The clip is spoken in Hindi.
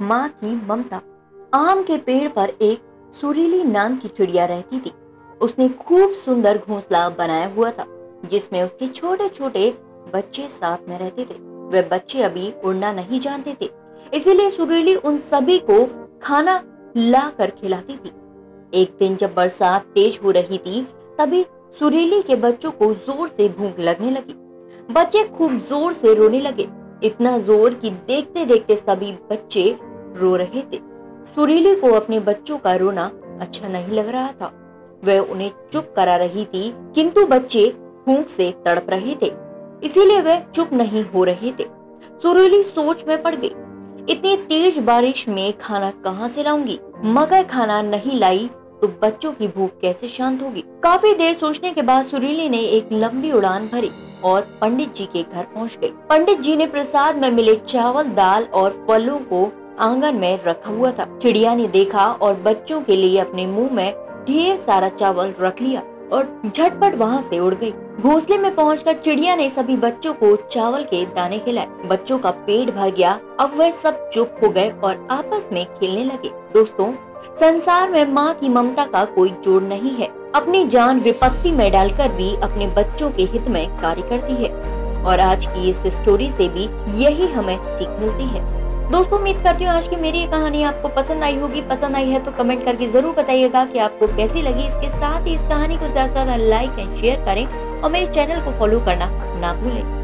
माँ की ममता। आम के पेड़ पर एक सुरीली नाम की चिड़िया रहती थी। उसने खूब सुंदर घोंसला बनाया हुआ था, जिसमें उसके छोटे छोटे बच्चे साथ में रहते थे। वे बच्चे अभी उड़ना नहीं जानते थे, इसीलिए सुरीली उन सभी को खाना ला कर खिलाती थी। एक दिन जब बरसात तेज हो रही थी, तभी सुरीली के बच्चों को ज़ोर से भूख लगने लगी। बच्चे खूब ज़ोर से रोने लगे। इतना ज़ोर कि देखते देखते सभी बच्चे रो रहे थे। सुरीली को अपने बच्चों का रोना अच्छा नहीं लग रहा था। वह उन्हें चुप करा रही थी, किंतु बच्चे भूख से तड़प रहे थे, इसीलिए वह चुप नहीं हो रहे थे। सुरीली सोच में पड़ गई, इतनी तेज बारिश में खाना कहाँ से लाऊँगी? मगर खाना नहीं लाई तो बच्चों की भूख कैसे शांत होगी? काफ़ी देर सोचने के बाद सुरीली ने एक लंबी उड़ान भरी और पंडित जी के घर पहुँच गई। पंडित जी ने प्रसाद में मिले चावल, दाल और फलों को आँगन में रखा हुआ था। चिड़िया ने देखा और बच्चों के लिए अपने मुँह में ढेर सारा चावल रख लिया और झटपट वहाँ से उड़ गई। घोंसले में पहुंचकर चिड़िया ने सभी बच्चों को चावल के दाने खिलाए। बच्चों का पेट भर गया। अब वह सब चुप हो गए और आपस में खेलने लगे। दोस्तों, संसार में माँ की ममता का कोई जोड़ नहीं है। अपनी जान विपत्ति में डालकर भी अपने बच्चों के हित में कार्य करती है। और आज की इस स्टोरी से भी यही हमें सीख मिलती है। दोस्तों, उम्मीद करती हूँ आज की मेरी ये कहानी आपको पसंद आई होगी। पसंद आई है तो कमेंट करके ज़रूर बताइएगा कि आपको कैसी लगी। इसके साथ ही इस कहानी को ज़्यादा से ज़्यादा लाइक एंड शेयर करें और मेरे चैनल को फॉलो करना ना भूलें।